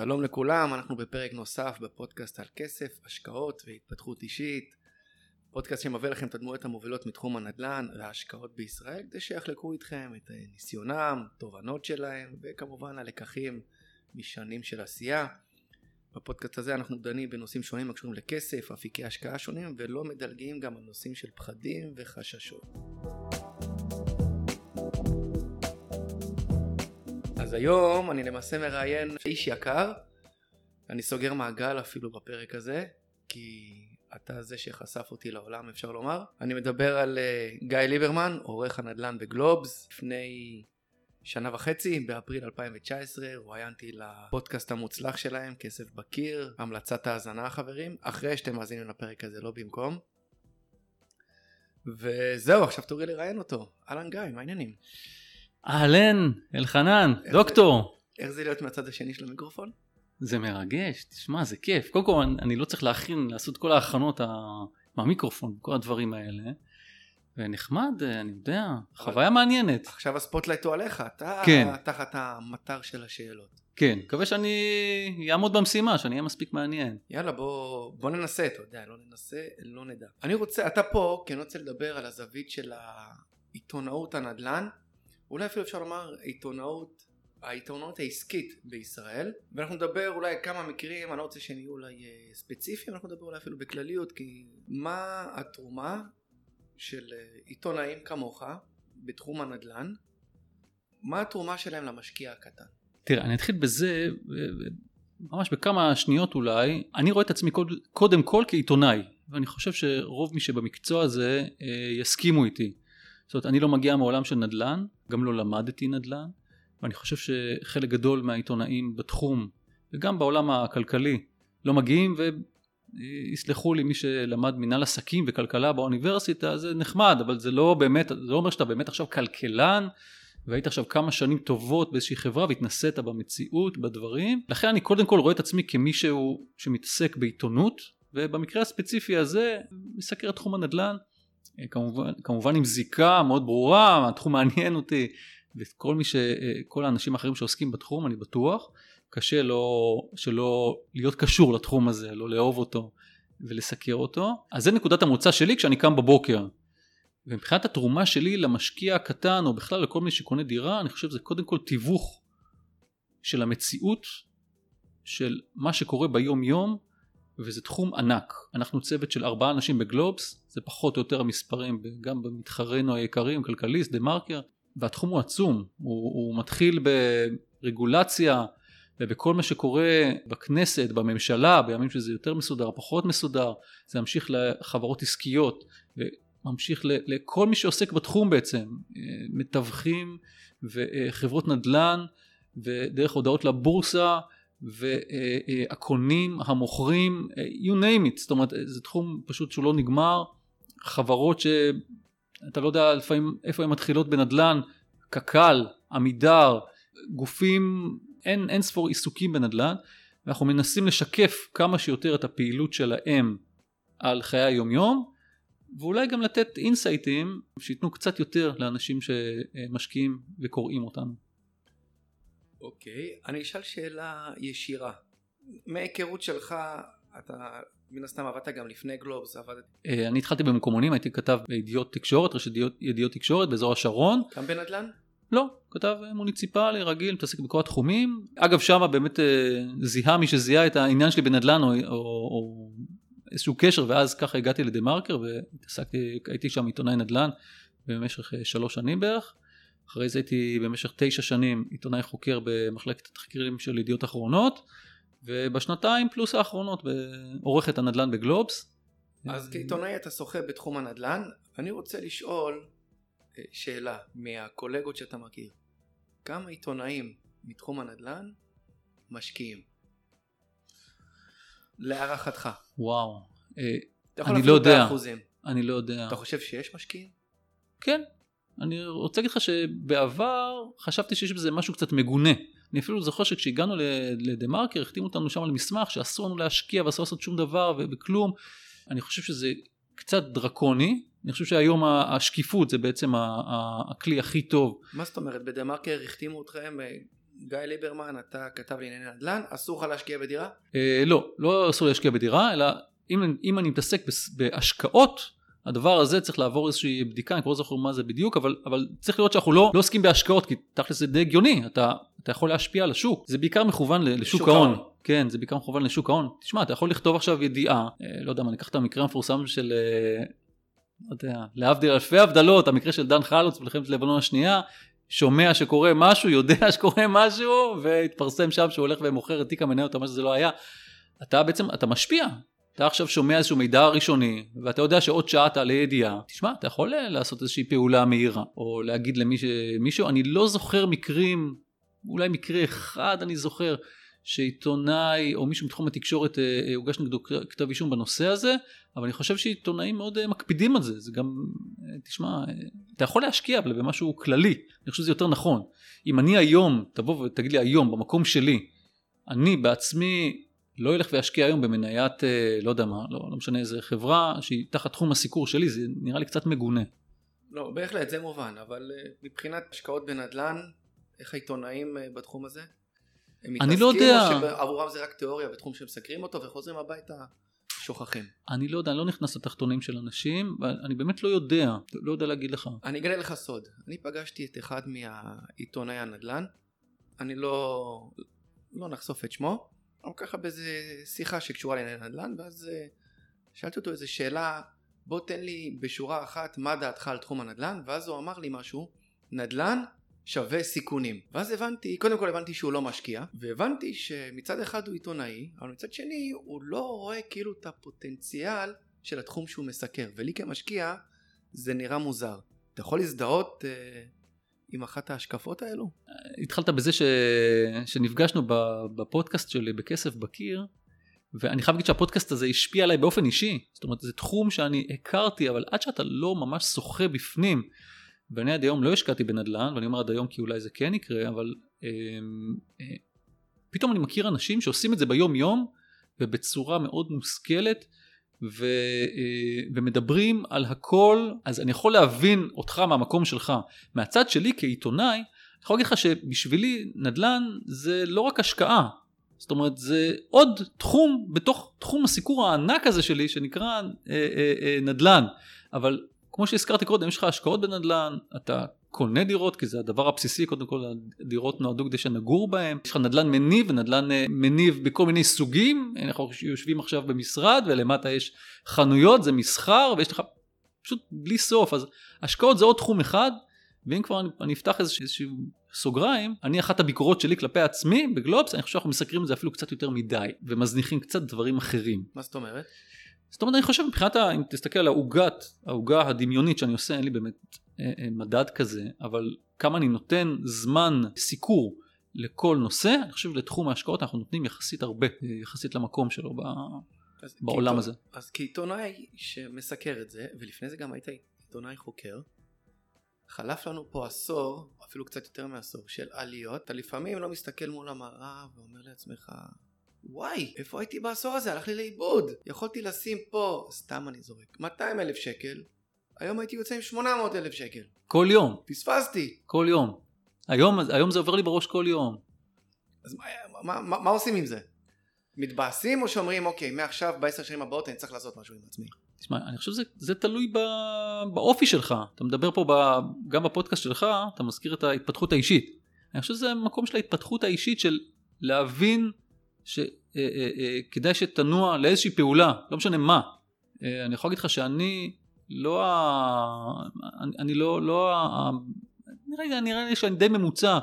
שלום לכולם, אנחנו בפרק נוסף בפודקאסט על כסף, השקעות והתפתחות אישית. פודקאסט שמביא לכם את הדמויות המובילות מתחום הנדל"ן וההשקעות בישראל כדי שיחלקו איתכם את ניסיונם, תובנות שלהם וכמובן הלקחים משנים של עשייה. בפודקאסט הזה אנחנו דנים בנושאים שונים הקשורים לכסף, אפיקי השקעה שונים ולא מדלגים גם על נושאים של פחדים וחששות. אז היום אני למעשה מראיין איש יקר, אני סוגר מעגל אפילו בפרק הזה, כי אתה זה שחשף אותי לעולם אפשר לומר. אני מדבר על uh, גיא ליברמן, עורך הנדל"ן בגלובס, לפני שנה וחצי, באפריל 2019, רואיינתי לפודקאסט המוצלח שלהם, כסף בקיר, המלצת האזנה חברים, אחרי שאתם מאזינים לפרק הזה, לא במקום. וזהו, עכשיו תורי לראיין אותו. אהלן גיא, מה העניינים? אהלן, אלחנן, דוקטור. איך זה להיות מהצד השני של המיקרופון? זה מרגש, תשמע, זה כיף. קודם כל, אני לא צריך להכין, לעשות כל ההכנות מהמיקרופון, כל הדברים האלה. ונחמד, אני יודע, חוויה מעניינת. עכשיו ה spotlight הוא עליך, אתה כן. תחת המטר של השאלות. כן, מקווה שאני אעמוד במשימה, שאני אהיה מספיק מעניין. יאללה, בוא, בוא ננסה, אתה יודע, לא ננסה, לא נדע. אני רוצה, אתה פה, כי אני רוצה לדבר על הזווית של העיתונאות הנדל"ן, אולי אפילו אפשר לומר עיתונאות, העיתונאות העסקית בישראל, ואנחנו נדבר אולי כמה מקרים, אני לא רוצה שהם יהיו אולי אה, ספציפיים, אנחנו נדבר אולי אפילו בכלליות, כי מה התרומה של אה, עיתונאים כמוך בתחום הנדל"ן, מה התרומה שלהם למשקיע הקטן? תראה, אני אתחיל בזה, ממש בכמה שניות אולי, אני רואה את עצמי קודם כל כעיתונאי, ואני חושב שרוב מי שבמקצוע הזה אה, יסכימו איתי. זאת אומרת, אני לא מגיע מעולם של נדל"ן, גם לא למדתי נדל"ן, ואני חושב שחלק גדול מהעיתונאים בתחום, וגם בעולם הכלכלי, לא מגיעים, ויסלחו לי מי שלמד מנהל עסקים וכלכלה באוניברסיטה, זה נחמד, אבל זה לא באמת, זה לא אומר שאתה באמת עכשיו כלכלן, והיית עכשיו כמה שנים טובות באיזושהי חברה והתנסית במציאות, בדברים. לכן אני קודם כל רואה את עצמי כמישהו שמתעסק בעיתונות, ובמקרה הספציפי הזה מסקר את תחום הנדל"ן, כמובן, כמובן עם זיקה מאוד ברורה, התחום מעניין אותי, וכל מי ש... כל האנשים האחרים שעוסקים בתחום, אני בטוח, קשה לא, שלא להיות קשור לתחום הזה, לא לאהוב אותו ולסקר אותו. אז זה נקודת המוצא שלי כשאני קם בבוקר. ומבחינת התרומה שלי למשקיע הקטן, או בכלל לכל מי שקונה דירה, אני חושב שזה קודם כל תיווך של המציאות, של מה שקורה ביום יום, וזה תחום ענק. אנחנו צוות של ארבעה אנשים בגלובס, זה פחות או יותר המספרים גם במתחרינו היקרים, כלכליסט, דה מרקר, והתחום הוא עצום, הוא, הוא מתחיל ברגולציה ובכל מה שקורה בכנסת, בממשלה, בימים שזה יותר מסודר, פחות מסודר, זה ממשיך לחברות עסקיות, ממשיך לכל מי שעוסק בתחום בעצם, אה, מתווכים וחברות נדל"ן ודרך הודעות לבורסה והקונים, המוכרים, you name it, זאת אומרת זה תחום פשוט שהוא לא נגמר, חברות שאתה לא יודע לפעמים איפה הן מתחילות בנדל"ן, קק"ל, עמידר, גופים, אין, אין ספור עיסוקים בנדל"ן, ואנחנו מנסים לשקף כמה שיותר את הפעילות שלהם על חיי היומיום ואולי גם לתת insight ים שייתנו קצת יותר לאנשים שמשקיעים וקוראים אותנו. אוקיי, okay. אני אשאל שאלה ישירה. מההיכרות שלך, אתה מן הסתם עבדת גם לפני גלובס, עבדת... אה, אני התחלתי במקומונים, הייתי כתב בידיעות תקשורת, רשת ידיעות, ידיעות תקשורת באזור השרון. גם בנדל"ן? לא, כתב מוניציפלי רגיל, מתעסק בכל התחומים. אגב שמה באמת אה, זיהה מי שזיהה את העניין שלי בנדל"ן או, או, או איזשהו קשר ואז ככה הגעתי לדה מרקר והתעסקתי, הייתי שם עיתונאי נדל"ן במשך אה, שלוש שנים בערך. אחרי זה הייתי במשך תשע שנים עיתונאי חוקר במחלקת התחקירים של ידיעות אחרונות ובשנתיים פלוס האחרונות עורך את הנדל"ן בגלובס. אז כעיתונאי אתה שוחה בתחום הנדל"ן, אני רוצה לשאול אה, שאלה מהקולגות שאתה מכיר. כמה עיתונאים מתחום הנדל"ן משקיעים? להערכתך. וואו. אה, אני לא יודע. באחוזים. אני לא יודע. אתה חושב שיש משקיעים? כן. אני רוצה להגיד לך שבעבר חשבתי שיש בזה משהו קצת מגונה. אני אפילו זוכר שכשהגענו לדה מרקר החתימו אותנו שם על מסמך שאסור לנו להשקיע ואסור לעשות שום דבר וכלום. אני חושב שזה קצת דרקוני. אני חושב שהיום השקיפות זה בעצם הכלי הכי טוב. מה זאת אומרת? בדה מרקר החתימו אתכם גיא ליברמן, אתה כתב לענייני נדל"ן, אסור לך להשקיע בדירה? אה, לא, לא אסור להשקיע בדירה, אלא אם, אם אני מתעסק בהשקעות, הדבר הזה צריך לעבור איזושהי בדיקה, אני כבר לא זוכר מה זה בדיוק, אבל, אבל צריך לראות שאנחנו לא, לא עוסקים בהשקעות, כי תכל'ס זה די הגיוני, אתה, אתה יכול להשפיע על השוק, זה בעיקר מכוון לשוק שוק ההון. ההון. כן, זה בעיקר מכוון לשוק ההון. תשמע, אתה יכול לכתוב עכשיו ידיעה, אה, לא יודע מה, אני אקח את המקרה המפורסם של, אה, לא יודע, להבדיל אלפי הבדלות, המקרה של דן חלוץ במלחמת לבנון השנייה, שומע שקורה משהו, יודע שקורה משהו, והתפרסם שם שהוא הולך ומוכר את תיק המניות או מה שזה לא היה. אתה בעצם, אתה משפיע. אתה עכשיו שומע איזשהו מידע ראשוני, ואתה יודע שעוד שעה תעלה ידיעה. תשמע, אתה יכול אה, לעשות איזושהי פעולה מהירה, או להגיד למישהו, אני לא זוכר מקרים, אולי מקרה אחד אני זוכר, שעיתונאי או מישהו מתחום התקשורת אה, אה, הוגש נגדו כתב אישום בנושא הזה, אבל אני חושב שעיתונאים מאוד מקפידים על זה, זה גם, תשמע, אתה יכול להשקיע במשהו כללי, אני חושב שזה יותר נכון. אם אני היום, תבוא ותגיד לי היום, במקום שלי, אני בעצמי לא אלך ואשקיע היום במניית, אה, לא יודע מה, לא, לא משנה איזה חברה שהיא תחת תחום הסיקור שלי, זה נראה לי קצת מגונה. לא, בהחלט, זה מובן, אבל אה, מבחינת השקעות בנדל"ן, איך העיתונאים אה, בתחום הזה? הם אני לא מתעסקים, יודע. או שעבורם זה רק תיאוריה ותחום שמסקרים אותו וחוזרים הביתה שוכחים. אני לא יודע, אני לא נכנס לתחתונים של אנשים, ואני באמת לא יודע, לא יודע להגיד לך. אני אגלה לך סוד, אני פגשתי את אחד מהעיתונאי הנדל"ן, אני לא, לא נחשוף את שמו, אבל ככה באיזה שיחה שקשורה לענייני נדל"ן, ואז אה, שאלתי אותו איזה שאלה, בוא תן לי בשורה אחת מה דעתך על תחום הנדל"ן, ואז הוא אמר לי משהו, נדל"ן שווה סיכונים. ואז הבנתי, קודם כל הבנתי שהוא לא משקיע, והבנתי שמצד אחד הוא עיתונאי, אבל מצד שני הוא לא רואה כאילו את הפוטנציאל של התחום שהוא מסקר, ולי כמשקיע זה נראה מוזר. אתה יכול להזדהות אה, עם אחת ההשקפות האלו? התחלת בזה ש... שנפגשנו בפודקאסט שלי בכסף בקיר, ואני חייב להגיד שהפודקאסט הזה השפיע עליי באופן אישי. זאת אומרת, זה תחום שאני הכרתי, אבל עד שאתה לא ממש שוחה בפנים, ואני עד היום לא השקעתי בנדל"ן, ואני אומר עד היום כי אולי זה כן יקרה, אבל אה, אה, פתאום אני מכיר אנשים שעושים את זה ביום יום, ובצורה מאוד מושכלת, ו, אה, ומדברים על הכל, אז אני יכול להבין אותך מהמקום שלך. מהצד שלי כעיתונאי, אני יכול להגיד לך שבשבילי נדל"ן זה לא רק השקעה, זאת אומרת זה עוד תחום בתוך תחום הסיקור הענק הזה שלי שנקרא אה, אה, אה, נדל"ן, אבל כמו שהזכרתי קודם, יש לך השקעות בנדל"ן, אתה קונה דירות כי זה הדבר הבסיסי, קודם כל הדירות נועדו כדי שנגור בהם, יש לך נדל"ן מניב ונדל"ן אה, מניב בכל מיני סוגים, אנחנו יושבים עכשיו במשרד ולמטה יש חנויות, זה מסחר ויש לך פשוט בלי סוף, אז השקעות זה עוד תחום אחד, ואם כבר אני, אני אפתח איזשהו, סוגריים, אני אחת הביקורות שלי כלפי עצמי בגלובס, אני חושב שאנחנו מסקרים את זה אפילו קצת יותר מדי, ומזניחים קצת דברים אחרים. מה זאת אומרת? זאת אומרת אני חושב מבחינת, אם תסתכל על העוגת, העוגה הדמיונית שאני עושה, אין לי באמת מדד כזה, אבל כמה אני נותן זמן סיקור לכל נושא, אני חושב לתחום ההשקעות אנחנו נותנים יחסית הרבה, אה, יחסית למקום שלו ב- אז בעולם כעיתונ- הזה. אז כעיתונאי שמסקר את זה, ולפני זה גם היית עיתונאי חוקר, חלף לנו פה עשור, אפילו קצת יותר מעשור, של עליות, אתה לפעמים לא מסתכל מול המראה ואומר לעצמך, וואי, איפה הייתי בעשור הזה? הלך לי לאיבוד. יכולתי לשים פה, סתם אני זורק, 200 אלף שקל, היום הייתי יוצא עם 800 אלף שקל. כל יום, פספסתי. כל יום. היום, היום זה עובר לי בראש כל יום. אז מה, מה, מה, מה עושים עם זה? מתבאסים או שאומרים, אוקיי, מעכשיו בעשר שנים הבאות אני צריך לעשות משהו עם עצמי? תשמע, אני חושב שזה זה תלוי ב, באופי שלך. אתה מדבר פה ב, גם בפודקאסט שלך, אתה מזכיר את ההתפתחות האישית. אני חושב שזה מקום של ההתפתחות האישית של להבין שכדאי שתנוע לאיזושהי פעולה, לא משנה מה. אה, אני יכול להגיד לך שאני לא ה... אני, אני לא, לא ה... נראה נראה לי שאני די ממוצע.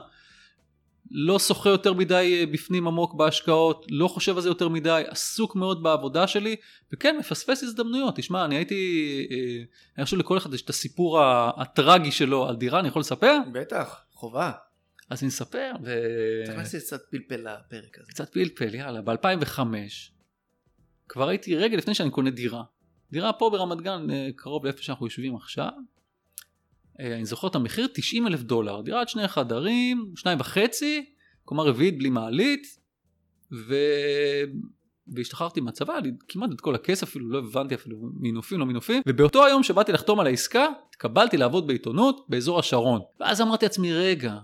לא שוחה יותר מדי אה, בפנים עמוק בהשקעות, לא חושב על זה יותר מדי, עסוק מאוד בעבודה שלי, וכן, מפספס הזדמנויות. תשמע, אני הייתי, אה, אני חושב לכל אחד יש את הסיפור הטרגי שלו על דירה, אני יכול לספר? בטח, חובה. אז אני אספר, ו... צריך להכניס קצת פלפל לפרק הזה. קצת פלפל, יאללה, ב-2005 כבר הייתי רגע לפני שאני קונה דירה. דירה פה ברמת גן, אה, קרוב לאיפה שאנחנו יושבים עכשיו. אה, אני זוכר את המחיר, 90 אלף דולר. דירת שני חדרים, שניים וחצי, קומה רביעית בלי מעלית, ו... והשתחררתי מהצבא, כמעט את כל הכסף, אפילו לא הבנתי אפילו מינופים, לא מינופים, ובאותו היום שבאתי לחתום על העסקה, התקבלתי לעבוד בעיתונות באזור השרון. ואז אמרתי לעצמי, רגע,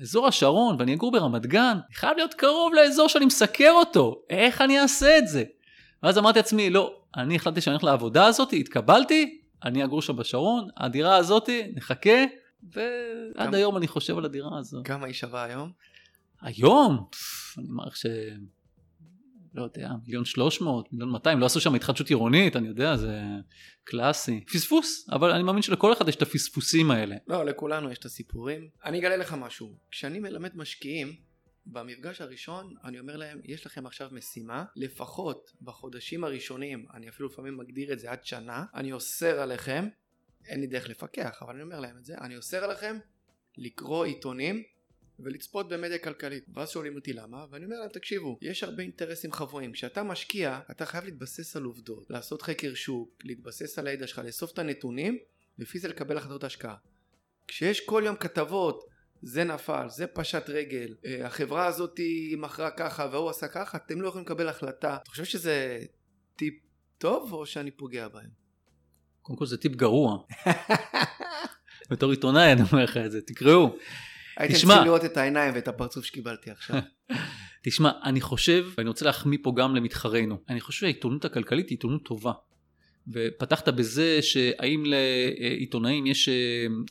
אזור השרון ואני אגור ברמת גן, אני חייב להיות קרוב לאזור שאני מסקר אותו, איך אני אעשה את זה? ואז אמרתי לעצמי, לא, אני החלטתי שאני הולך לעבודה הזאת, התקבלתי, אני אגור שם בשרון, הדירה הזאת, נחכה, ועד היום אני חושב על הדירה הזו. כמה היא שווה היום? היום? אני מעריך ש... לא יודע, מיליון שלוש מאות, מיליון מאתיים, לא עשו שם התחדשות עירונית, אני יודע, זה קלאסי. פספוס, אבל אני מאמין שלכל אחד יש את הפספוסים האלה. לא, לכולנו יש את הסיפורים. אני אגלה לך משהו, כשאני מלמד משקיעים, במפגש הראשון אני אומר להם יש לכם עכשיו משימה לפחות בחודשים הראשונים אני אפילו לפעמים מגדיר את זה עד שנה אני אוסר עליכם אין לי דרך לפקח אבל אני אומר להם את זה אני אוסר עליכם לקרוא עיתונים ולצפות במדיה כלכלית. ואז שואלים אותי למה ואני אומר להם תקשיבו יש הרבה אינטרסים חבויים. כשאתה משקיע אתה חייב להתבסס על עובדות לעשות חקר שוק להתבסס על הידע שלך לאסוף את הנתונים לפי זה לקבל החלטות השקעה. כשיש כל יום כתבות זה נפל זה פשט רגל אה, החברה הזאת מכרה ככה והוא עשה ככה אתם לא יכולים לקבל החלטה אתה חושב שזה טיפ טוב או שאני פוגע בהם? קודם כל זה טיפ גרוע. בתור עיתונאי אני אומר לך את זה תקראו. הייתם צריכים לראות את העיניים ואת הפרצוף שקיבלתי עכשיו. תשמע, אני חושב, ואני רוצה להחמיא פה גם למתחרינו, אני חושב שהעיתונות הכלכלית היא עיתונות טובה. ופתחת בזה שהאם לעיתונאים יש אה,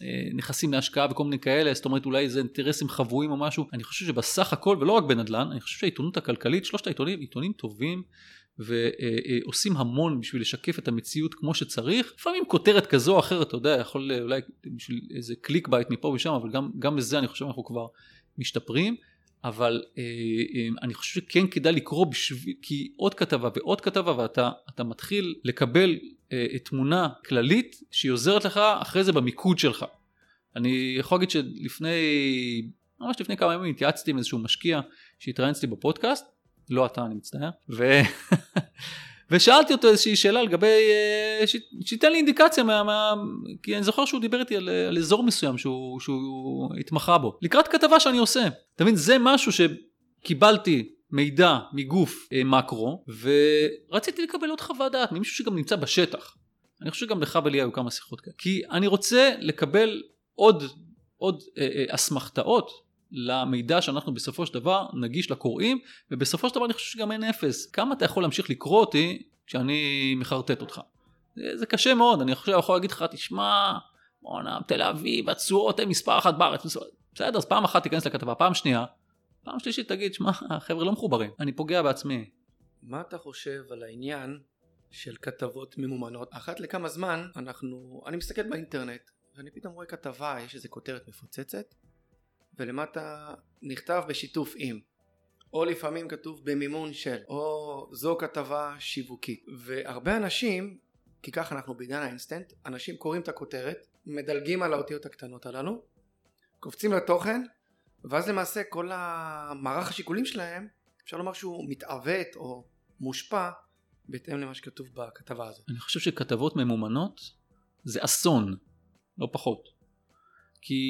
אה, נכסים להשקעה וכל מיני כאלה, זאת אומרת אולי זה אינטרסים חבויים או משהו, אני חושב שבסך הכל, ולא רק בנדל"ן, אני חושב שהעיתונות הכלכלית, שלושת העיתונים, עיתונים טובים. ועושים המון בשביל לשקף את המציאות כמו שצריך. לפעמים כותרת כזו או אחרת, אתה יודע, יכול אולי בשביל איזה clickbait מפה ושם, אבל גם, גם בזה אני חושב אנחנו כבר משתפרים. אבל אה, אה, אני חושב שכן כדאי לקרוא בשביל, כי עוד כתבה ועוד כתבה ואתה מתחיל לקבל אה, תמונה כללית שהיא עוזרת לך אחרי זה במיקוד שלך. אני יכול להגיד שלפני, ממש לפני כמה ימים התייעצתי עם איזשהו משקיע שהתראיין אצלי בפודקאסט לא אתה אני מצטער ו... ושאלתי אותו איזושהי שאלה לגבי ש... שייתן לי אינדיקציה מה... מה... כי אני זוכר שהוא דיבר איתי על, על אזור מסוים שהוא, שהוא התמחה בו. לקראת כתבה שאני עושה. אתה מבין זה משהו שקיבלתי מידע מגוף אה, מקרו ורציתי לקבל עוד חוות דעת ממישהו שגם נמצא בשטח. אני חושב שגם לך ולי היו כמה שיחות כאלה. כי אני רוצה לקבל עוד עוד אה, אה, אסמכתאות למידע שאנחנו בסופו של דבר נגיש לקוראים ובסופו של דבר אני חושב שגם אין אפס. כמה אתה יכול להמשיך לקרוא אותי כשאני מחרטט אותך? זה, זה קשה מאוד. אני חושב יכול להגיד לך תשמע בואנה תל אביב התשואות הן מספר אחת בארץ. בסדר אז פעם אחת תיכנס לכתבה פעם שנייה פעם שלישית תגיד שמע החבר'ה לא מחוברים אני פוגע בעצמי. מה אתה חושב על העניין של כתבות ממומנות? אחת לכמה זמן אנחנו אני מסתכל באינטרנט ואני פתאום רואה כתבה יש איזה כותרת מפוצצת ולמטה נכתב בשיתוף עם או לפעמים כתוב במימון של או זו כתבה שיווקית והרבה אנשים כי ככה אנחנו בעידן האינסטנט אנשים קוראים את הכותרת מדלגים על האותיות הקטנות הללו קופצים לתוכן ואז למעשה כל המערך השיקולים שלהם אפשר לומר שהוא מתעוות או מושפע בהתאם למה שכתוב בכתבה הזאת. אני חושב שכתבות ממומנות זה אסון, לא פחות. כי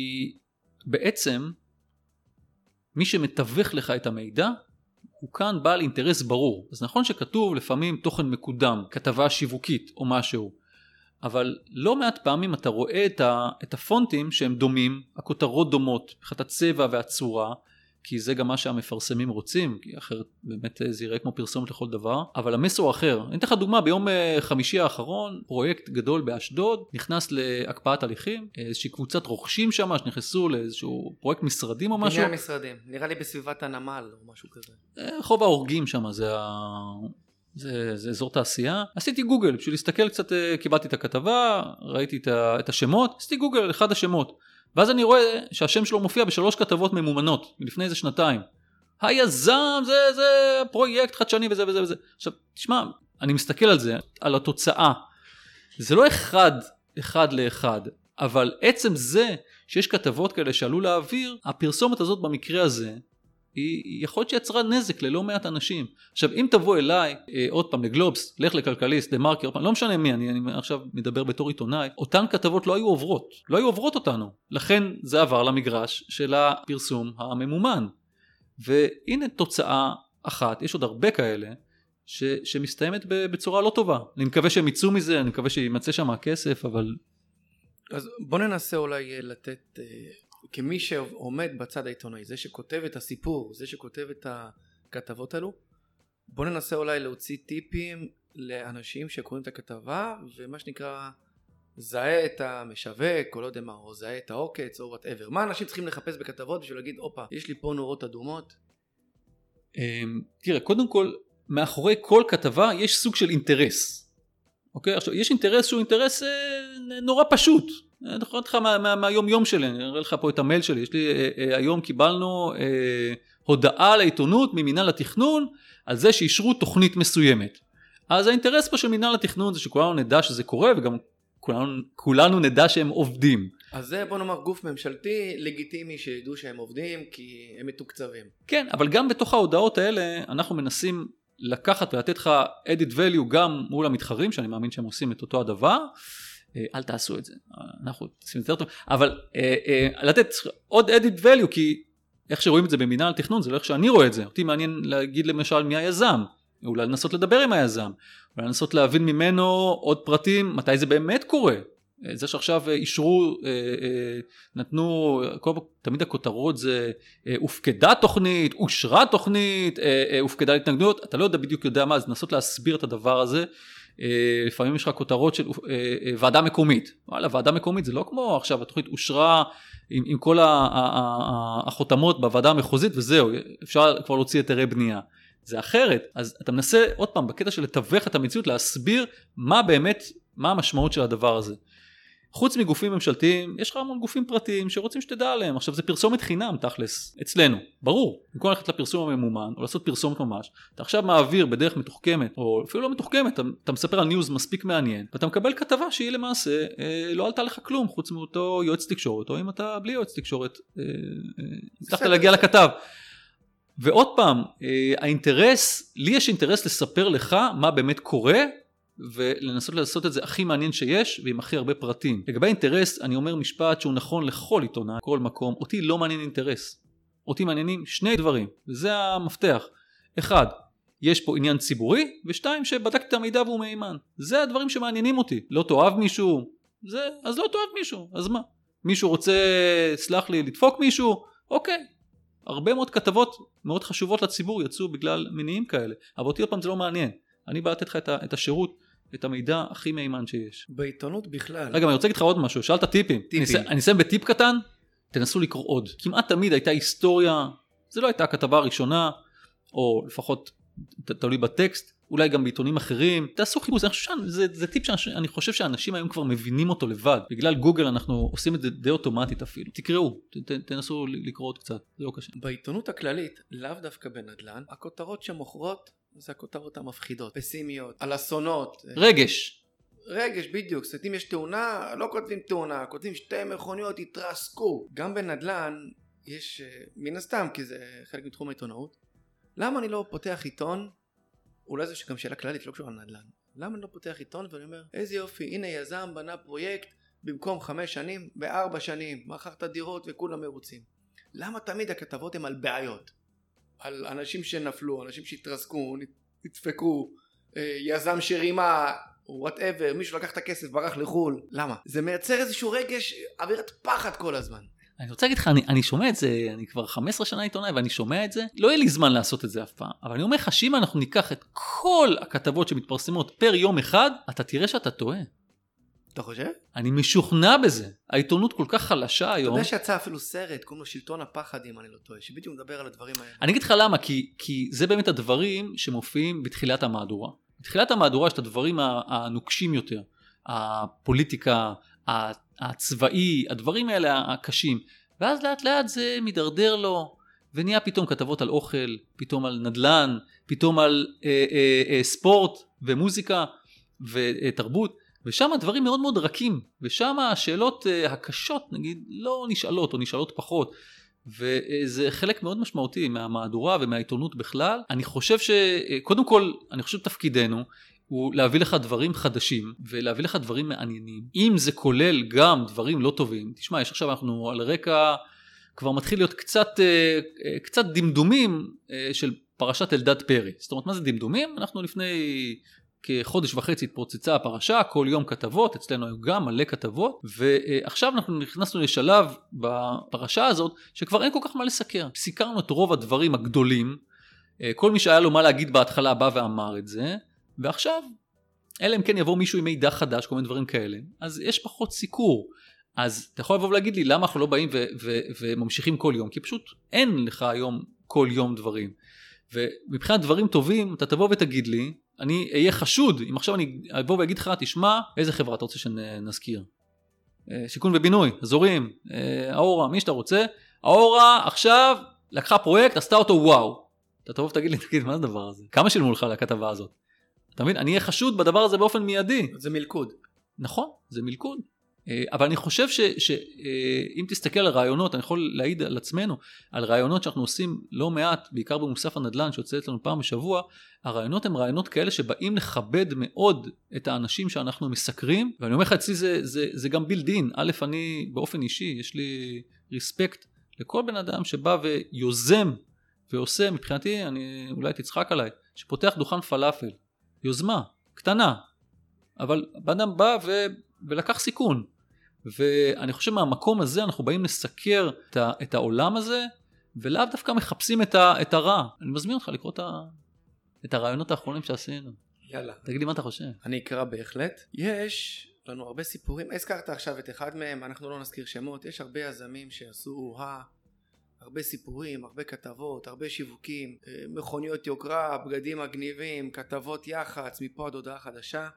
בעצם מי שמתווך לך את המידע הוא כאן בעל אינטרס ברור. אז נכון שכתוב לפעמים תוכן מקודם, כתבה שיווקית או משהו, אבל לא מעט פעמים אתה רואה את, ה, את הפונטים שהם דומים, הכותרות דומות, מבחינת הצבע והצורה, כי זה גם מה שהמפרסמים רוצים, כי אחרת באמת זה יראה כמו פרסומת לכל דבר, אבל המסר הוא אחר. אני אתן לך דוגמה, ביום אה, חמישי האחרון, פרויקט גדול באשדוד, נכנס להקפאת הליכים, איזושהי קבוצת רוכשים שם שנכנסו לאיזשהו פרויקט משרדים או משהו. בניין משרדים, נראה לי בסביבת הנמל או משהו כזה. אה, רחוב ההורגים שם, זה ה... זה, זה אזור תעשייה. עשיתי גוגל בשביל להסתכל קצת, אה, קיבלתי את הכתבה, ראיתי את השמות, עשיתי גוגל על אחד השמות. ואז אני רואה שהשם שלו מופיע בשלוש כתבות ממומנות מלפני איזה שנתיים. היזם זה זה פרויקט חדשני וזה וזה וזה. עכשיו תשמע אני מסתכל על זה על התוצאה זה לא אחד אחד לאחד אבל עצם זה שיש כתבות כאלה שעלו לאוויר הפרסומת הזאת במקרה הזה היא יכול להיות שיצרה נזק ללא מעט אנשים. עכשיו אם תבוא אליי אה, עוד פעם לגלובס, לך לכלכליסט, למרקר, לא משנה מי, אני, אני עכשיו מדבר בתור עיתונאי, אותן כתבות לא היו עוברות, לא היו עוברות אותנו. לכן זה עבר למגרש של הפרסום הממומן. והנה תוצאה אחת, יש עוד הרבה כאלה, ש, שמסתיימת בצורה לא טובה. אני מקווה שהם יצאו מזה, אני מקווה שימצא שם הכסף, אבל... אז בוא ננסה אולי לתת אה, כמי שעומד בצד העיתונאי, זה שכותב את הסיפור, זה שכותב את הכתבות האלו, בוא ננסה אולי להוציא טיפים לאנשים שקוראים את הכתבה ומה שנקרא זהה את המשווק או לא יודע מה או זהה את העוקץ או וואטאבר מה אנשים צריכים לחפש בכתבות בשביל להגיד הופה יש לי פה נורות אדומות אמ, תראה קודם כל מאחורי כל כתבה יש סוג של אינטרס. אוקיי? עכשיו יש אינטרס שהוא אינטרס אה, נורא פשוט אני יכול לך מה, מה, מהיום יום שלי אני אראה לך פה את המייל שלי יש לי אה, אה, היום קיבלנו אה, הודעה לעיתונות ממינהל התכנון על זה שאישרו תוכנית מסוימת אז האינטרס פה של מינהל התכנון זה שכולנו נדע שזה קורה וגם כולנו, כולנו נדע שהם עובדים. אז זה בוא נאמר גוף ממשלתי לגיטימי שידעו שהם עובדים כי הם מתוקצבים. כן, אבל גם בתוך ההודעות האלה אנחנו מנסים לקחת ולתת לך edit value גם מול המתחרים שאני מאמין שהם עושים את אותו הדבר. אה, אל תעשו את זה, אנחנו עושים יותר טוב, אבל אה, אה, לתת עוד edit value כי איך שרואים את זה במינהל תכנון זה לא איך שאני רואה את זה, אותי מעניין להגיד למשל מי היזם, אולי לנסות לדבר עם היזם, אולי לנסות להבין ממנו עוד פרטים מתי זה באמת קורה. זה שעכשיו אישרו, אה, אה, נתנו, כל, תמיד הכותרות זה אה, הופקדה תוכנית, אושרה תוכנית, הופקדה התנגדויות, אתה לא יודע בדיוק יודע מה, אז לנסות להסביר את הדבר הזה. לפעמים יש לך כותרות של ועדה מקומית, וואלה ועדה מקומית זה לא כמו עכשיו התוכנית אושרה עם, עם כל החותמות בוועדה המחוזית וזהו, אפשר כבר להוציא היתרי בנייה. זה אחרת. אז אתה מנסה עוד פעם בקטע של לתווך את המציאות להסביר מה באמת, מה המשמעות של הדבר הזה. חוץ מגופים ממשלתיים, יש לך המון גופים פרטיים שרוצים שתדע עליהם. עכשיו זה פרסומת חינם תכלס, אצלנו, ברור. במקום ללכת לפרסום הממומן או לעשות פרסומת ממש, אתה עכשיו מעביר בדרך מתוחכמת, או אפילו לא מתוחכמת, אתה, אתה מספר על news מספיק מעניין, ואתה מקבל כתבה שהיא למעשה אה, לא עלתה לך כלום חוץ מאותו יועץ תקשורת, או אם אתה בלי יועץ תקשורת, אה, אה, הצלחת להגיע לכתב. ועוד פעם, אה, האינטרס, לי יש אינטרס לספר לך מה באמת קורה ולנסות לעשות את זה הכי מעניין שיש ועם הכי הרבה פרטים. לגבי אינטרס, אני אומר משפט שהוא נכון לכל עיתונאי, כל מקום, אותי לא מעניין אינטרס. אותי מעניינים שני דברים, וזה המפתח. אחד, יש פה עניין ציבורי, ושתיים, שבדקתי את המידע והוא מהימן. זה הדברים שמעניינים אותי. לא תאהב מישהו, זה, אז לא תאהב מישהו, אז מה? מישהו רוצה, סלח לי, לדפוק מישהו? אוקיי, הרבה מאוד כתבות מאוד חשובות לציבור יצאו בגלל מניעים כאלה, אבל אותי עוד פעם זה לא מעניין, אני בא לתת לך את השירות, את המידע הכי מהימן שיש. בעיתונות בכלל. רגע, אני רוצה להגיד לך עוד משהו, שאלת טיפים. טיפים. אני אסיים בטיפ קטן, תנסו לקרוא עוד. כמעט תמיד הייתה היסטוריה, זה לא הייתה הכתבה הראשונה, או לפחות תלוי בטקסט, אולי גם בעיתונים אחרים, תעשו חיפוש, אני חושב שזה זה טיפ שאני חושב שאנשים היום כבר מבינים אותו לבד, בגלל גוגל אנחנו עושים את זה די אוטומטית אפילו, תקראו, ת, תנסו לקרוא עוד קצת, זה לא קשה. בעיתונות הכללית, לאו דווקא בנדל"ן, הכותרות שמוכרות זה הכותרות המפחידות, פסימיות, על אסונות. רגש. רגש בדיוק, זאת אומרת אם יש תאונה, לא כותבים תאונה, כותבים שתי מכוניות התרסקו. גם בנדל"ן יש, אה, מן הסתם, כי זה חלק מתחום העיתונאות, למה אני לא פותח עיתון? אולי זו גם שאלה כללית לא קשורה לנדל"ן. למה אני לא פותח עיתון? ואני אומר איזה יופי הנה יזם בנה פרויקט במקום חמש שנים בארבע שנים מכר את הדירות וכולם מרוצים. למה תמיד הכתבות הן על בעיות על אנשים שנפלו אנשים שהתרסקו נדפקו אה, יזם שרימה whatever מישהו לקח את הכסף ברח לחו"ל. למה? זה מייצר איזשהו רגש אווירת פחד כל הזמן. אני רוצה להגיד לך, אני, אני שומע את זה, אני כבר 15 שנה עיתונאי ואני שומע את זה, לא יהיה לי זמן לעשות את זה אף פעם, אבל אני אומר לך שאם אנחנו ניקח את כל הכתבות שמתפרסמות פר יום אחד, אתה תראה שאתה טועה. אתה חושב? אני משוכנע בזה. העיתונות כל כך חלשה היום. אתה יודע שיצא אפילו סרט, קוראים לו שלטון הפחד אם אני לא טועה, שבדיוק מדבר על הדברים האלה. אני אגיד לך למה, כי, כי זה באמת הדברים שמופיעים בתחילת המהדורה. בתחילת המהדורה יש את הדברים הנוקשים יותר. הפוליטיקה, הצבאי, הדברים האלה הקשים. ואז לאט לאט זה מידרדר לו, ונהיה פתאום כתבות על אוכל, פתאום על נדל"ן, פתאום על אה, אה, אה, ספורט ומוזיקה ותרבות, ושם הדברים מאוד מאוד רכים, ושם השאלות אה, הקשות נגיד לא נשאלות או נשאלות פחות. וזה חלק מאוד משמעותי מהמהדורה ומהעיתונות בכלל. אני חושב שקודם כל, אני חושב תפקידנו הוא להביא לך דברים חדשים ולהביא לך דברים מעניינים. אם זה כולל גם דברים לא טובים, תשמע, יש עכשיו אנחנו על רקע, כבר מתחיל להיות קצת, אה, אה, קצת דמדומים אה, של פרשת אלדד פרי. זאת אומרת, מה זה דמדומים? אנחנו לפני כחודש וחצי התפוצצה הפרשה, כל יום כתבות, אצלנו היו גם מלא כתבות, ועכשיו אנחנו נכנסנו לשלב בפרשה הזאת, שכבר אין כל כך מה לסקר. סיקרנו את רוב הדברים הגדולים, אה, כל מי שהיה לו מה להגיד בהתחלה בא ואמר את זה, ועכשיו, אלא אם כן יבוא מישהו עם מידע חדש, כל מיני דברים כאלה, אז יש פחות סיקור. אז אתה יכול לבוא ולהגיד לי למה אנחנו לא באים ו- ו- וממשיכים כל יום, כי פשוט אין לך היום כל יום דברים. ומבחינת דברים טובים, אתה תבוא ותגיד לי, אני אהיה חשוד, אם עכשיו אני אבוא ואגיד לך, תשמע, איזה חברה אתה רוצה שנזכיר? אה, שיכון ובינוי, אזורים, אה, האורה, מי שאתה רוצה. האורה עכשיו לקחה פרויקט, עשתה אותו וואו. אתה תבוא ותגיד לי, תגיד, מה זה הדבר הזה? כמה שילמו לך על הכתבה הזאת? אתה מבין? אני אהיה חשוד בדבר הזה באופן מיידי. זה מלכוד. נכון, זה מלכוד. אה, אבל אני חושב שאם תסתכל על רעיונות, אני יכול להעיד על עצמנו, על רעיונות שאנחנו עושים לא מעט, בעיקר במוסף הנדל"ן שיוצא אצלנו פעם בשבוע, הרעיונות הם רעיונות כאלה שבאים לכבד מאוד את האנשים שאנחנו מסקרים, ואני אומר לך אצלי זה, זה, זה גם בילדין, א', אני באופן אישי, יש לי ריספקט לכל בן אדם שבא ויוזם ועושה, מבחינתי, אני אולי תצחק עליי, שפותח דוכן פלאפל, יוזמה, קטנה, אבל בן אדם בא ו... ולקח סיכון. ואני חושב מהמקום הזה אנחנו באים לסקר את, ה, את העולם הזה, ולאו דווקא מחפשים את, ה, את הרע. אני מזמין אותך לקרוא את, ה, את הרעיונות האחרונים שעשינו. יאללה. תגיד לי מה אתה חושב. אני אקרא בהחלט. יש לנו הרבה סיפורים, הזכרת עכשיו את אחד מהם, אנחנו לא נזכיר שמות, יש הרבה יזמים שעשו ה... הרבה סיפורים, הרבה כתבות, הרבה שיווקים, אה, מכוניות יוקרה, בגדים מגניבים, כתבות יח"צ, מפה עד הודעה חדשה.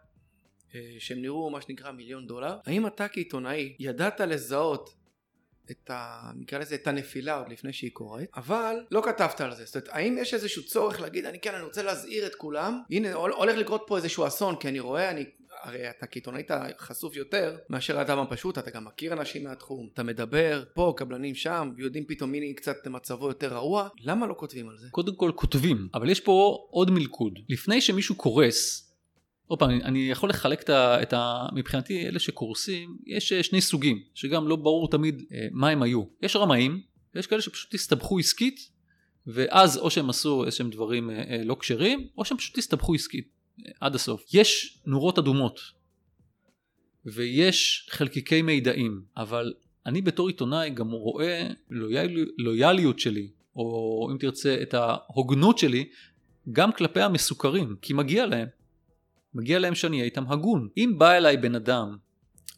אה, שהם נראו מה שנקרא מיליון דולר. האם אתה כעיתונאי ידעת לזהות את ה... נקרא לזה את הנפילה עוד לפני שהיא קורית, אבל לא כתבת על זה. זאת אומרת, האם יש איזשהו צורך להגיד, אני כן, אני רוצה להזהיר את כולם, הנה הולך לקרות פה איזשהו אסון, כי אני רואה, אני... הרי אתה כעיתונאי אתה חשוף יותר מאשר האדם הפשוט, אתה גם מכיר אנשים מהתחום, אתה מדבר פה, קבלנים שם, ויודעים פתאום מי קצת מצבו יותר רעוע, למה לא כותבים על זה? קודם כל כותבים, אבל יש פה עוד מלכוד. לפני שמישהו קורס, עוד פעם, אני יכול לחלק את ה. מבחינתי, אלה שקורסים, יש אה, שני סוגים, שגם לא ברור תמיד אה, מה הם היו. יש רמאים, ויש כאלה שפשוט הסתבכו עסקית, ואז או שהם עשו איזשהם דברים אה, לא כשרים, או שהם פשוט הסתבכו עסקית עד הסוף. יש נורות אדומות, ויש חלקיקי מידעים, אבל אני בתור עיתונאי גם רואה לויאל, לויאליות שלי, או אם תרצה את ההוגנות שלי, גם כלפי המסוכרים, כי מגיע להם. מגיע להם שאני אהיה איתם הגון. אם בא אליי בן אדם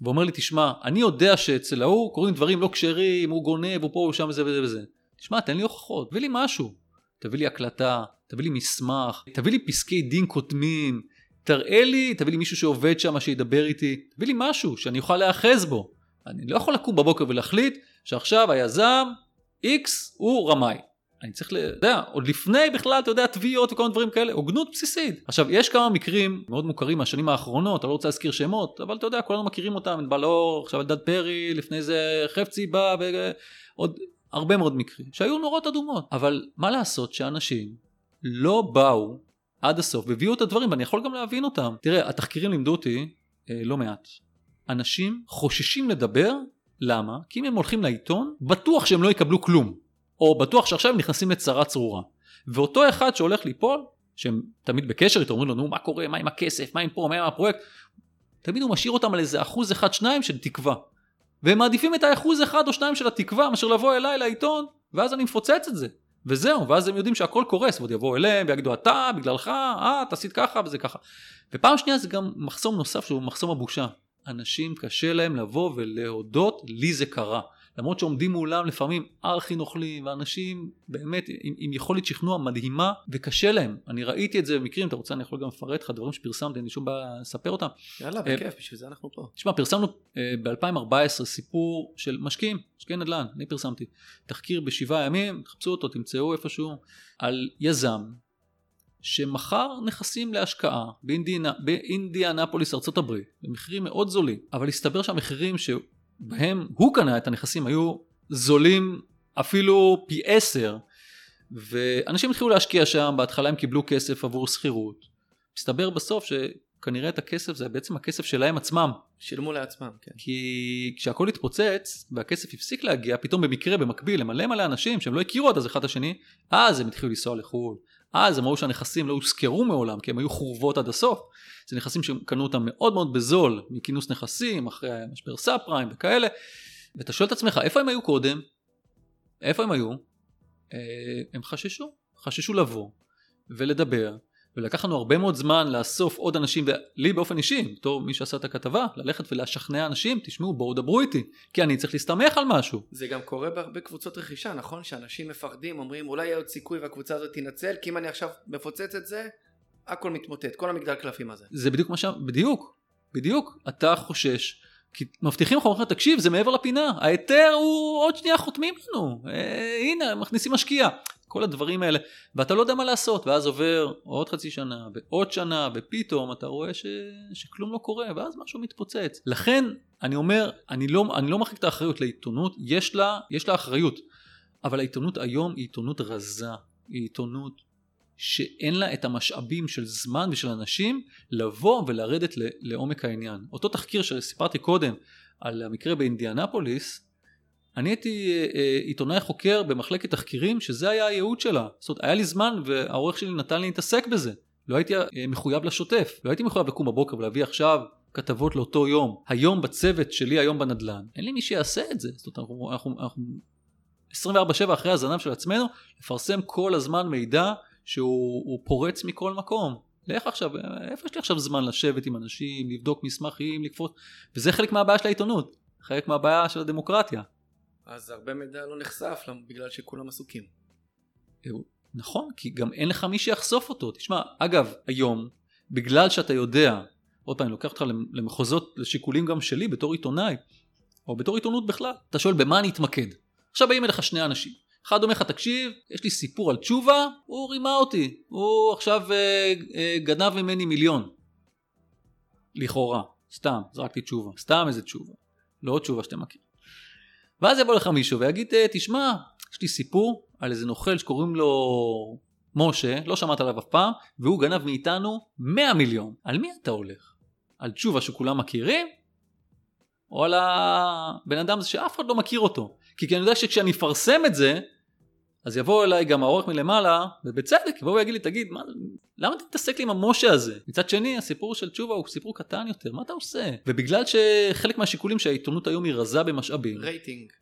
ואומר לי, תשמע, אני יודע שאצל ההוא קורים דברים לא כשרים, הוא גונב, הוא פה, הוא שם וזה וזה וזה. תשמע, תן לי הוכחות, תביא לי משהו. תביא לי הקלטה, תביא לי מסמך, תביא לי פסקי דין קודמים, תראה לי, תביא לי מישהו שעובד שם, שידבר איתי, תביא לי משהו שאני אוכל להיאחז בו. אני לא יכול לקום בבוקר ולהחליט שעכשיו היזם X הוא רמאי. אני צריך, אתה יודע, עוד לפני בכלל, אתה יודע, תביעות וכל מיני דברים כאלה, הוגנות בסיסית. עכשיו, יש כמה מקרים מאוד מוכרים מהשנים האחרונות, אני לא רוצה להזכיר שמות, אבל אתה יודע, כולנו מכירים אותם, בלור, עכשיו אלדד פרי, לפני זה חפצי בא, ועוד הרבה מאוד מקרים, שהיו נורות אדומות. אבל מה לעשות שאנשים לא באו עד הסוף והביאו את הדברים, ואני יכול גם להבין אותם. תראה, התחקירים לימדו אותי אה, לא מעט. אנשים חוששים לדבר, למה? כי אם הם הולכים לעיתון, בטוח שהם לא יקבלו כלום. או בטוח שעכשיו הם נכנסים לצרה צרורה. ואותו אחד שהולך ליפול, שהם תמיד בקשר איתו, אומרים לו, נו, מה קורה, מה עם הכסף, מה עם פה, מה עם הפרויקט, תמיד הוא משאיר אותם על איזה אחוז אחד שניים של תקווה. והם מעדיפים את האחוז אחד או שניים של התקווה מאשר לבוא אליי לעיתון, ואז אני מפוצץ את זה. וזהו, ואז הם יודעים שהכל קורס, ועוד יבואו אליהם ויגידו אתה, בגללך, אה, אתה עשית ככה וזה ככה. ופעם שנייה זה גם מחסום נוסף שהוא מחסום הבושה. אנשים קשה להם לבוא ולהודות, לי זה קרה. למרות שעומדים מולם לפעמים ארכי נוכלים ואנשים באמת עם, עם יכולת שכנוע מדהימה וקשה להם. אני ראיתי את זה במקרים, אתה רוצה אני יכול גם לפרט לך דברים שפרסמתי, אין לי שום בעיה לספר אותם. יאללה, אה, בכיף, בשביל זה אנחנו פה. תשמע, פרסמנו אה, ב-2014 סיפור של משקיעים, משקיעי נדל"ן, אני פרסמתי. תחקיר בשבעה ימים, תחפשו אותו, תמצאו איפשהו, על יזם שמכר נכסים להשקעה באינדיאנ... באינדיאנפוליס ארה"ב במחירים מאוד זולים אבל הסתבר שהמחירים בהם הוא קנה את הנכסים היו זולים אפילו פי עשר ואנשים התחילו להשקיע שם, בהתחלה הם קיבלו כסף עבור שכירות. מסתבר בסוף שכנראה את הכסף זה בעצם הכסף שלהם עצמם. שילמו לעצמם, כן. כי כשהכל התפוצץ והכסף הפסיק להגיע, פתאום במקרה, במקביל, למלא מלא אנשים שהם לא הכירו עד אז אחד את השני, אז הם התחילו לנסוע לחו"ל, אז הם ראו שהנכסים לא הושכרו מעולם, כי הם היו חורבות עד הסוף. זה נכסים שקנו אותם מאוד מאוד בזול, מכינוס נכסים, אחרי משבר סאב פריים וכאלה. ואתה שואל את עצמך, איפה הם היו קודם? איפה הם היו? אה, הם חששו, חששו לבוא ולדבר, ולקח לנו הרבה מאוד זמן לאסוף עוד אנשים, ולי באופן אישי, בתור מי שעשה את הכתבה, ללכת ולשכנע אנשים, תשמעו בואו דברו איתי, כי אני צריך להסתמך על משהו. זה גם קורה בהרבה קבוצות רכישה, נכון? שאנשים מפחדים, אומרים אולי יהיה עוד סיכוי והקבוצה הזאת תנצל, כי אם אני עכשיו מפוצץ את זה, הכל מתמוטט, כל המגדל קלפים הזה. זה בדיוק מה ש... בדיוק, בדיוק. אתה חושש, כי מבטיחים לך, אומרים תקשיב, זה מעבר לפינה, ההיתר הוא עוד שנייה חותמים לנו, אה, הנה, מכניסים משקיע. כל הדברים האלה, ואתה לא יודע מה לעשות, ואז עובר עוד חצי שנה, ועוד שנה, ופתאום אתה רואה ש... שכלום לא קורה, ואז משהו מתפוצץ. לכן, אני אומר, אני לא, אני לא מחליק את האחריות לעיתונות, יש לה, יש לה אחריות, אבל העיתונות היום היא עיתונות רזה, היא עיתונות שאין לה את המשאבים של זמן ושל אנשים לבוא ולרדת לעומק העניין. אותו תחקיר שסיפרתי קודם על המקרה באינדיאנפוליס, אני הייתי אה, אה, עיתונאי חוקר במחלקת תחקירים שזה היה הייעוד שלה. זאת אומרת, היה לי זמן והעורך שלי נתן לי להתעסק בזה. לא הייתי אה, מחויב לשוטף. לא הייתי מחויב לקום בבוקר ולהביא עכשיו כתבות לאותו יום. היום בצוות שלי היום בנדל"ן, אין לי מי שיעשה את זה. זאת אומרת, אנחנו, אנחנו, אנחנו 24/7 אחרי הזנב של עצמנו, לפרסם כל הזמן מידע שהוא פורץ מכל מקום. לך עכשיו, איפה יש לי עכשיו זמן לשבת עם אנשים, לבדוק מסמכים, לקפוץ, וזה חלק מהבעיה של העיתונות, חלק מהבעיה של הדמוקרטיה. אז הרבה מידע לא נחשף בגלל שכולם עסוקים. נכון, כי גם אין לך מי שיחשוף אותו. תשמע, אגב, היום, בגלל שאתה יודע, עוד פעם, אני לוקח אותך למחוזות, לשיקולים גם שלי בתור עיתונאי, או בתור עיתונות בכלל, אתה שואל במה אני אתמקד. עכשיו באים אליך שני אנשים. אחד אומר לך, תקשיב, יש לי סיפור על תשובה, הוא רימה אותי, הוא עכשיו אה, אה, גנב ממני מיליון. לכאורה, סתם, זרקתי תשובה, סתם איזה תשובה, לא תשובה שאתם מכירים. ואז יבוא לך מישהו ויגיד, אה, תשמע, יש לי סיפור על איזה נוכל שקוראים לו משה, לא שמעת עליו אף פעם, והוא גנב מאיתנו 100 מיליון. על מי אתה הולך? על תשובה שכולם מכירים? או על הבן אדם הזה שאף אחד לא מכיר אותו? כי אני יודע שכשאני אפרסם את זה, אז יבוא אליי גם העורך מלמעלה, ובצדק, יבוא ויגיד לי, תגיד, מה, למה אתה מתעסק לי עם המשה הזה? מצד שני, הסיפור של תשובה הוא סיפור קטן יותר, מה אתה עושה? ובגלל שחלק מהשיקולים שהעיתונות היום היא רזה במשאבים. רייטינג,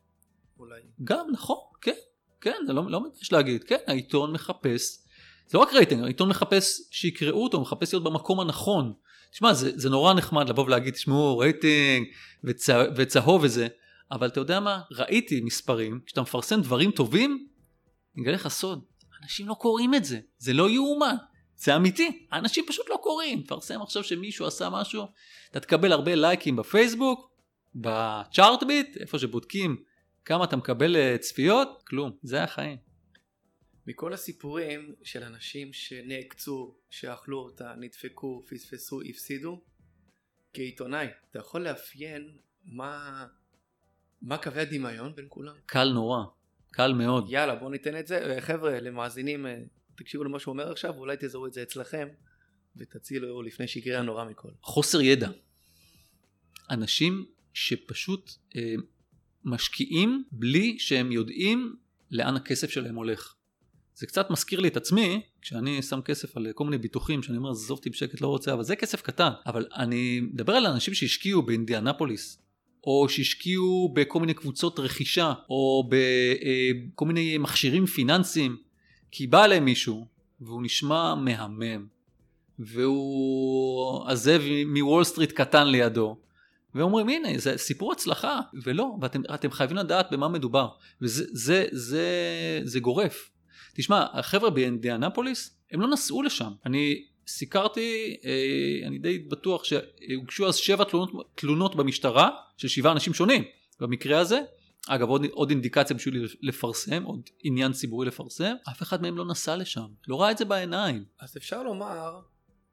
אולי. גם, נכון, כן, כן, זה לא, לא מתבייש להגיד, כן, העיתון מחפש, זה לא רק רייטינג, העיתון מחפש שיקראו אותו, מחפש להיות במקום הנכון. תשמע, זה, זה נורא נחמד לבוא ולהגיד, תשמעו, רייטינג וצה, וצהוב וזה, אבל אתה יודע מה, ראיתי מספרים, כשאתה מפרסם דברים טובים, אני אגלה לך סוד, אנשים לא קוראים את זה, זה לא יאומן, זה אמיתי, אנשים פשוט לא קוראים. תפרסם עכשיו שמישהו עשה משהו, אתה תקבל הרבה לייקים בפייסבוק, בצ'ארטביט, איפה שבודקים כמה אתה מקבל אה, צפיות, כלום, זה החיים. מכל הסיפורים של אנשים שנעקצו, שאכלו אותה, נדפקו, פספסו, הפסידו, כעיתונאי, אתה יכול לאפיין מה, מה קווי הדמיון בין כולם? קל נורא. קל מאוד. יאללה בוא ניתן את זה אה, חבר'ה למאזינים אה, תקשיבו למה שהוא אומר עכשיו אולי תזהו את זה אצלכם ותצילו לפני שיקרה הנורא מכל. חוסר ידע. אנשים שפשוט אה, משקיעים בלי שהם יודעים לאן הכסף שלהם הולך. זה קצת מזכיר לי את עצמי כשאני שם כסף על כל מיני ביטוחים שאני אומר עזוב אותי בשקט לא רוצה אבל זה כסף קטן אבל אני מדבר על אנשים שהשקיעו באינדיאנפוליס או שהשקיעו בכל מיני קבוצות רכישה, או בכל אה, מיני מכשירים פיננסיים, כי בא אליהם מישהו, והוא נשמע מהמם, והוא הזאב מוול סטריט קטן לידו, ואומרים הנה זה סיפור הצלחה, ולא, ואתם חייבים לדעת במה מדובר, וזה זה, זה, זה גורף. תשמע, החבר'ה באינדיאנפוליס, הם לא נסעו לשם. אני סיקרתי, אה, אני די בטוח שהוגשו אז שבע תלונות, תלונות במשטרה של שבעה אנשים שונים במקרה הזה. אגב עוד, עוד אינדיקציה בשביל לפרסם, עוד עניין ציבורי לפרסם, אף אחד מהם לא נסע לשם, לא ראה את זה בעיניים. אז אפשר לומר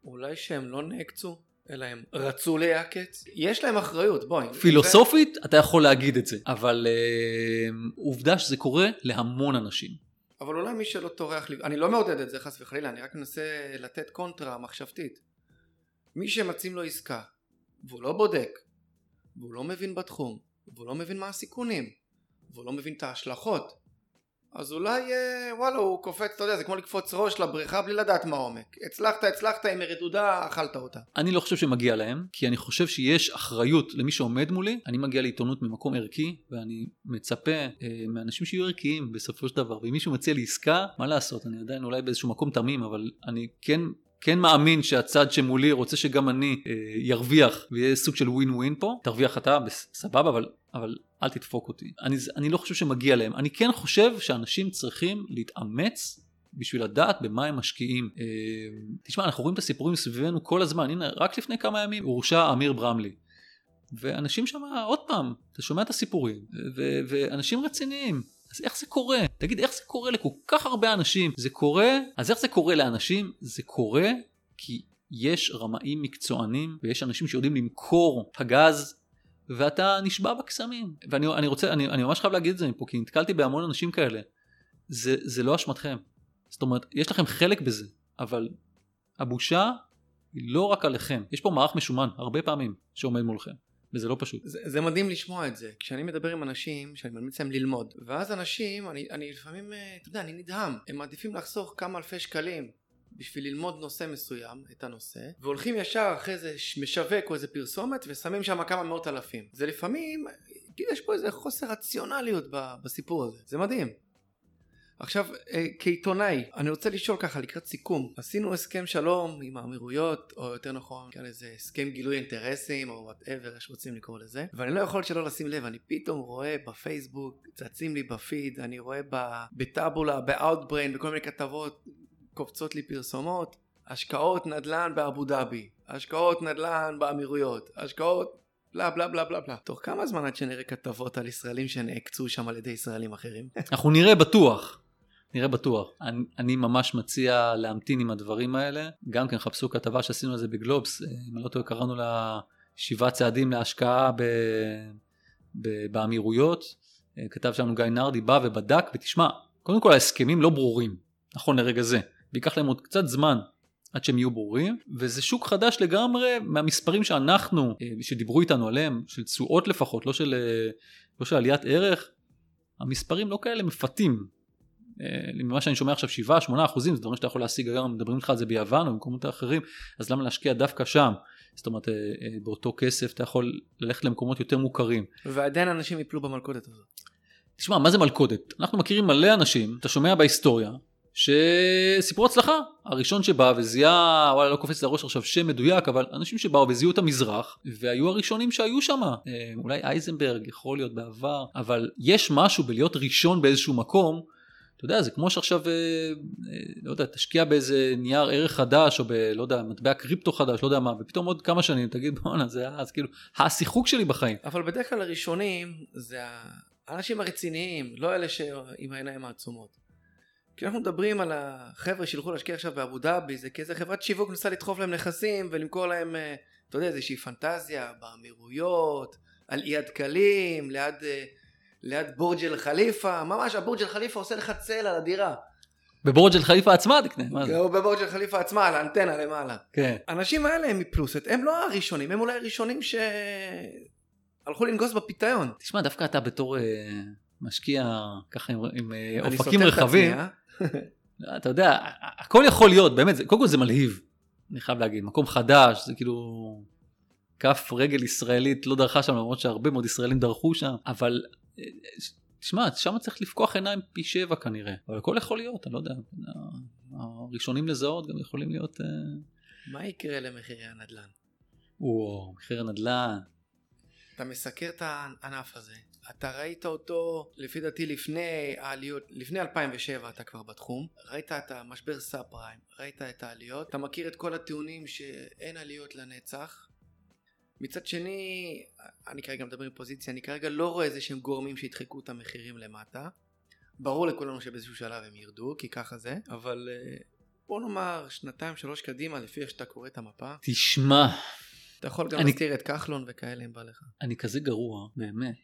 אולי שהם לא נעקצו, אלא הם רצו להיעקץ? יש להם אחריות, בואי. פילוסופית ו... אתה יכול להגיד את זה, אבל אה, עובדה שזה קורה להמון אנשים. אבל אולי מי שלא טורח, אני לא מעודד את זה חס וחלילה, אני רק מנסה לתת קונטרה מחשבתית. מי שמציעים לו עסקה, והוא לא בודק, והוא לא מבין בתחום, והוא לא מבין מה הסיכונים, והוא לא מבין את ההשלכות, אז אולי אה, וואלה הוא קופץ, אתה יודע, זה כמו לקפוץ ראש לבריכה בלי לדעת מה העומק. הצלחת, הצלחת, עם רדודה, אכלת אותה. אני לא חושב שמגיע להם, כי אני חושב שיש אחריות למי שעומד מולי. אני מגיע לעיתונות ממקום ערכי, ואני מצפה אה, מאנשים שיהיו ערכיים בסופו של דבר. ואם מישהו מציע לי עסקה, מה לעשות, אני עדיין אולי באיזשהו מקום תמים, אבל אני כן כן מאמין שהצד שמולי רוצה שגם אני אה, ירוויח ויהיה סוג של ווין ווין פה תרוויח אתה סבבה אבל אבל אל תדפוק אותי אני, אני לא חושב שמגיע להם אני כן חושב שאנשים צריכים להתאמץ בשביל לדעת במה הם משקיעים. אה, תשמע אנחנו רואים את הסיפורים סביבנו כל הזמן הנה רק לפני כמה ימים הורשע אמיר ברמלי ואנשים שם עוד פעם אתה שומע את הסיפורים ו- ואנשים רציניים אז איך זה קורה? תגיד, איך זה קורה לכל כך הרבה אנשים? זה קורה, אז איך זה קורה לאנשים? זה קורה כי יש רמאים מקצוענים ויש אנשים שיודעים למכור פגז ואתה נשבע בקסמים. ואני אני רוצה, אני, אני ממש חייב להגיד את זה מפה כי נתקלתי בהמון אנשים כאלה. זה, זה לא אשמתכם. זאת אומרת, יש לכם חלק בזה, אבל הבושה היא לא רק עליכם. יש פה מערך משומן הרבה פעמים שעומד מולכם. וזה לא פשוט. זה, זה מדהים לשמוע את זה. כשאני מדבר עם אנשים שאני ממליץ להם ללמוד, ואז אנשים, אני, אני לפעמים, אה, אתה יודע, אני נדהם. הם מעדיפים לחסוך כמה אלפי שקלים בשביל ללמוד נושא מסוים, את הנושא, והולכים ישר אחרי זה משווק או איזה פרסומת ושמים שם כמה מאות אלפים. זה לפעמים, יש פה איזה חוסר רציונליות בסיפור הזה. זה מדהים. עכשיו אה, כעיתונאי אני רוצה לשאול ככה לקראת סיכום עשינו הסכם שלום עם האמירויות או יותר נכון כאן איזה הסכם גילוי אינטרסים או whatever איך שרוצים לקרוא לזה ואני לא יכול שלא לשים לב אני פתאום רואה בפייסבוק צצים לי בפיד אני רואה בטאבולה באאוטבריין בכל מיני כתבות קופצות לי פרסומות השקעות נדל"ן באבו דאבי השקעות נדל"ן באמירויות השקעות בלה בלה בלה בלה בלה. תוך כמה זמן עד שנראה כתבות על ישראלים שנעקצו שם על ידי ישראלים אחרים? אנחנו נראה בטוח. נראה בטוח. אני, אני ממש מציע להמתין עם הדברים האלה. גם כן חפשו כתבה שעשינו על זה בגלובס, אה, אם אני לא טועה קראנו לה שבעה צעדים להשקעה ב, ב, באמירויות. אה, כתב שלנו גיא נרדי בא ובדק ותשמע, קודם כל ההסכמים לא ברורים, נכון לרגע זה. וייקח להם עוד קצת זמן עד שהם יהיו ברורים, וזה שוק חדש לגמרי מהמספרים שאנחנו, אה, שדיברו איתנו עליהם, של תשואות לפחות, לא של, לא של עליית ערך, המספרים לא כאלה מפתים. אה, ממה שאני שומע עכשיו 7-8 אחוזים זה דברים שאתה יכול להשיג היום מדברים איתך על זה ביוון או במקומות אחרים אז למה להשקיע דווקא שם זאת אומרת אה, אה, באותו כסף אתה יכול ללכת למקומות יותר מוכרים. ועדיין אנשים יפלו במלכודת הזאת. תשמע מה זה מלכודת אנחנו מכירים מלא אנשים אתה שומע בהיסטוריה שסיפרו הצלחה הראשון שבא וזיהה וואלה לא קופץ לראש עכשיו שם מדויק אבל אנשים שבאו וזיהו את המזרח והיו הראשונים שהיו שם אולי אייזנברג יכול להיות בעבר אבל יש משהו בלהיות ראשון באיזשהו מקום אתה יודע, זה כמו שעכשיו, אה, אה, לא יודע, תשקיע באיזה נייר ערך חדש, או ב... לא יודע, מטבע קריפטו חדש, לא יודע מה, ופתאום עוד כמה שנים תגיד, בואנה, זה אז כאילו, השיחוק שלי בחיים. אבל בדרך כלל הראשונים זה האנשים הרציניים, לא אלה שעם העיניים העצומות. כשאנחנו מדברים על החבר'ה שילכו להשקיע עכשיו באבו דאבי, זה כאיזה חברת שיווק ניסה לדחוף להם נכסים ולמכור להם, אה, אתה יודע, איזושהי פנטזיה באמירויות, על אי הדקלים, ליד... ליד בורג' אל חליפה, ממש הבורג' אל חליפה עושה לך צל על הדירה. בבורג' אל חליפה עצמה תקנה, מה זה? או בבורג' אל חליפה עצמה, על האנטנה למעלה. כן. האנשים האלה הם מפלוסט, הם לא הראשונים, הם אולי הראשונים שהלכו לנגוס בפיתיון. תשמע, דווקא אתה בתור uh, משקיע ככה עם, עם uh, אופקים רחבים, אה? אתה יודע, הכל יכול להיות, באמת, זה, קודם כל זה מלהיב, אני חייב להגיד, מקום חדש, זה כאילו... כף רגל ישראלית לא דרכה שם למרות שהרבה מאוד ישראלים דרכו שם אבל תשמע, שם צריך לפקוח עיניים פי שבע כנראה, אבל הכל יכול להיות, אני לא יודע, הראשונים לזהות גם יכולים להיות... אה, מה יקרה למחירי הנדל"ן? וואו, מחיר הנדל"ן. אתה מסקר את הענף הזה, אתה ראית אותו לפי דעתי לפני העליות, לפני 2007 אתה כבר בתחום, ראית את המשבר סאב פריים, ראית את העליות, אתה מכיר את כל הטיעונים שאין עליות לנצח, מצד שני, אני כרגע מדבר עם פוזיציה, אני כרגע לא רואה איזה שהם גורמים שידחקו את המחירים למטה. ברור לכולנו שבאיזשהו שלב הם ירדו, כי ככה זה, אבל אה, בוא נאמר שנתיים שלוש קדימה לפי איך שאתה קורא את המפה. תשמע. אתה יכול גם אני... להזכיר את כחלון וכאלה אם בא לך. אני כזה גרוע, באמת.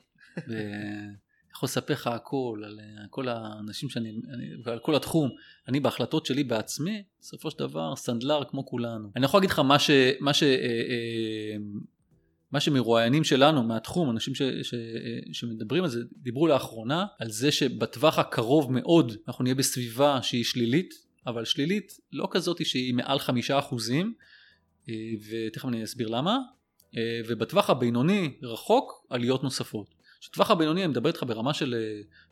יכול לספר לך הכל, על אה, כל האנשים שאני, אני, ועל כל התחום. אני בהחלטות שלי בעצמי, בסופו של דבר, סנדלר כמו כולנו. אני יכול להגיד לך מה ש... מה ש... אה, אה, מה שמרואיינים שלנו מהתחום, אנשים ש, ש, שמדברים על זה, דיברו לאחרונה על זה שבטווח הקרוב מאוד אנחנו נהיה בסביבה שהיא שלילית, אבל שלילית לא כזאת שהיא מעל חמישה אחוזים, ותכף אני אסביר למה, ובטווח הבינוני רחוק עליות נוספות. שטווח הבינוני אני מדבר איתך ברמה של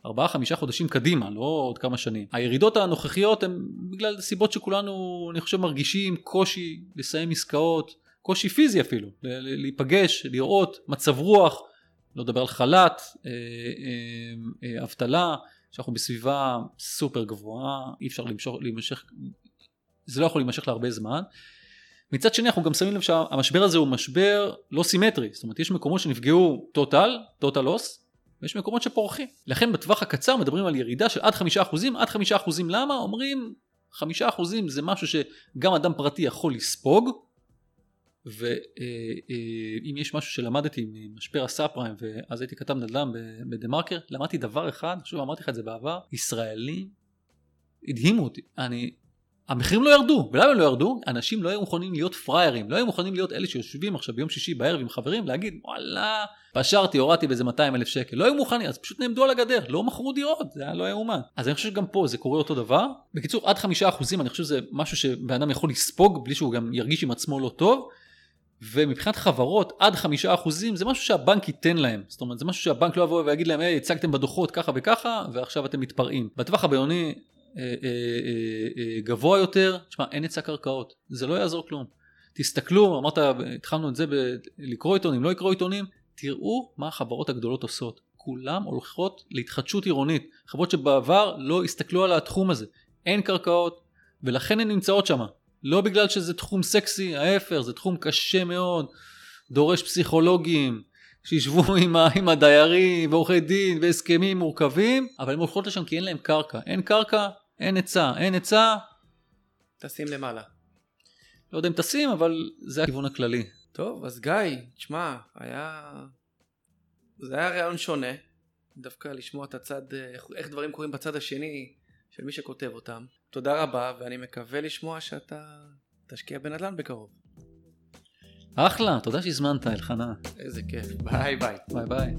4-5 חודשים קדימה, לא עוד כמה שנים. הירידות הנוכחיות הן בגלל סיבות שכולנו, אני חושב, מרגישים קושי לסיים עסקאות, קושי פיזי אפילו, להיפגש, לראות, מצב רוח, לא לדבר על חל"ת, אה, אה, אה, אבטלה, שאנחנו בסביבה סופר גבוהה, אי אפשר למשוך, להימשך, זה לא יכול להימשך להרבה זמן. מצד שני אנחנו גם שמים לב שהמשבר הזה הוא משבר לא סימטרי, זאת אומרת יש מקומות שנפגעו טוטל, טוטל לוס, ויש מקומות שפורחים. לכן בטווח הקצר מדברים על ירידה של עד חמישה אחוזים, עד חמישה אחוזים למה? אומרים חמישה אחוזים זה משהו שגם אדם פרטי יכול לספוג, ואם אה, יש משהו שלמדתי ממשבר הסאב פריים ואז הייתי כתב נדל"ן בדה מרקר למדתי דבר אחד, שוב אמרתי לך את זה בעבר, ישראלים הדהימו אותי, אני המחירים לא ירדו, ולמה הם לא ירדו? אנשים לא היו מוכנים להיות פראיירים, לא היו מוכנים להיות אלה שיושבים עכשיו ביום שישי בערב עם חברים, להגיד וואלה, פשרתי, הורדתי באיזה 200 אלף שקל, לא היו מוכנים, אז פשוט נעמדו על הגדר, לא מכרו דירות, זה היה לא יאומן. אז אני חושב שגם פה זה קורה אותו דבר. בקיצור, עד חמישה אחוזים אני חושב שזה משהו שבן אדם יכול לספוג בלי שהוא גם ירגיש עם עצמו לא טוב. ומבחינת חברות עד חמישה אחוזים זה משהו שהבנק ייתן להם זאת אומרת זה משהו שהבנק לא יבוא ויגיד להם היי הצגתם בדוחות ככה וככה ועכשיו אתם מתפרעים בטווח הבינוני גבוה יותר, תשמע, אין היצע קרקעות, זה לא יעזור כלום. תסתכלו, אמרת, התחלנו את זה לקרוא עיתונים, לא לקרוא עיתונים, תראו מה החברות הגדולות עושות. כולם הולכות להתחדשות עירונית. חברות שבעבר לא הסתכלו על התחום הזה. אין קרקעות, ולכן הן נמצאות שם. לא בגלל שזה תחום סקסי, ההפך, זה תחום קשה מאוד, דורש פסיכולוגים, שישבו עם, ה, עם הדיירים ועורכי דין והסכמים מורכבים, אבל הן הולכות לשם כי אין להם קרקע. אין קרקע, אין היצע, אין היצע. טסים למעלה. לא יודע אם טסים, אבל זה הכיוון הכללי. טוב, אז גיא, תשמע, היה... זה היה רעיון שונה, דווקא לשמוע את הצד, איך, איך דברים קורים בצד השני של מי שכותב אותם. תודה רבה, ואני מקווה לשמוע שאתה תשקיע בנדל"ן בקרוב. אחלה, תודה שהזמנת, אלחנן. איזה כיף. ביי ביי. ביי ביי.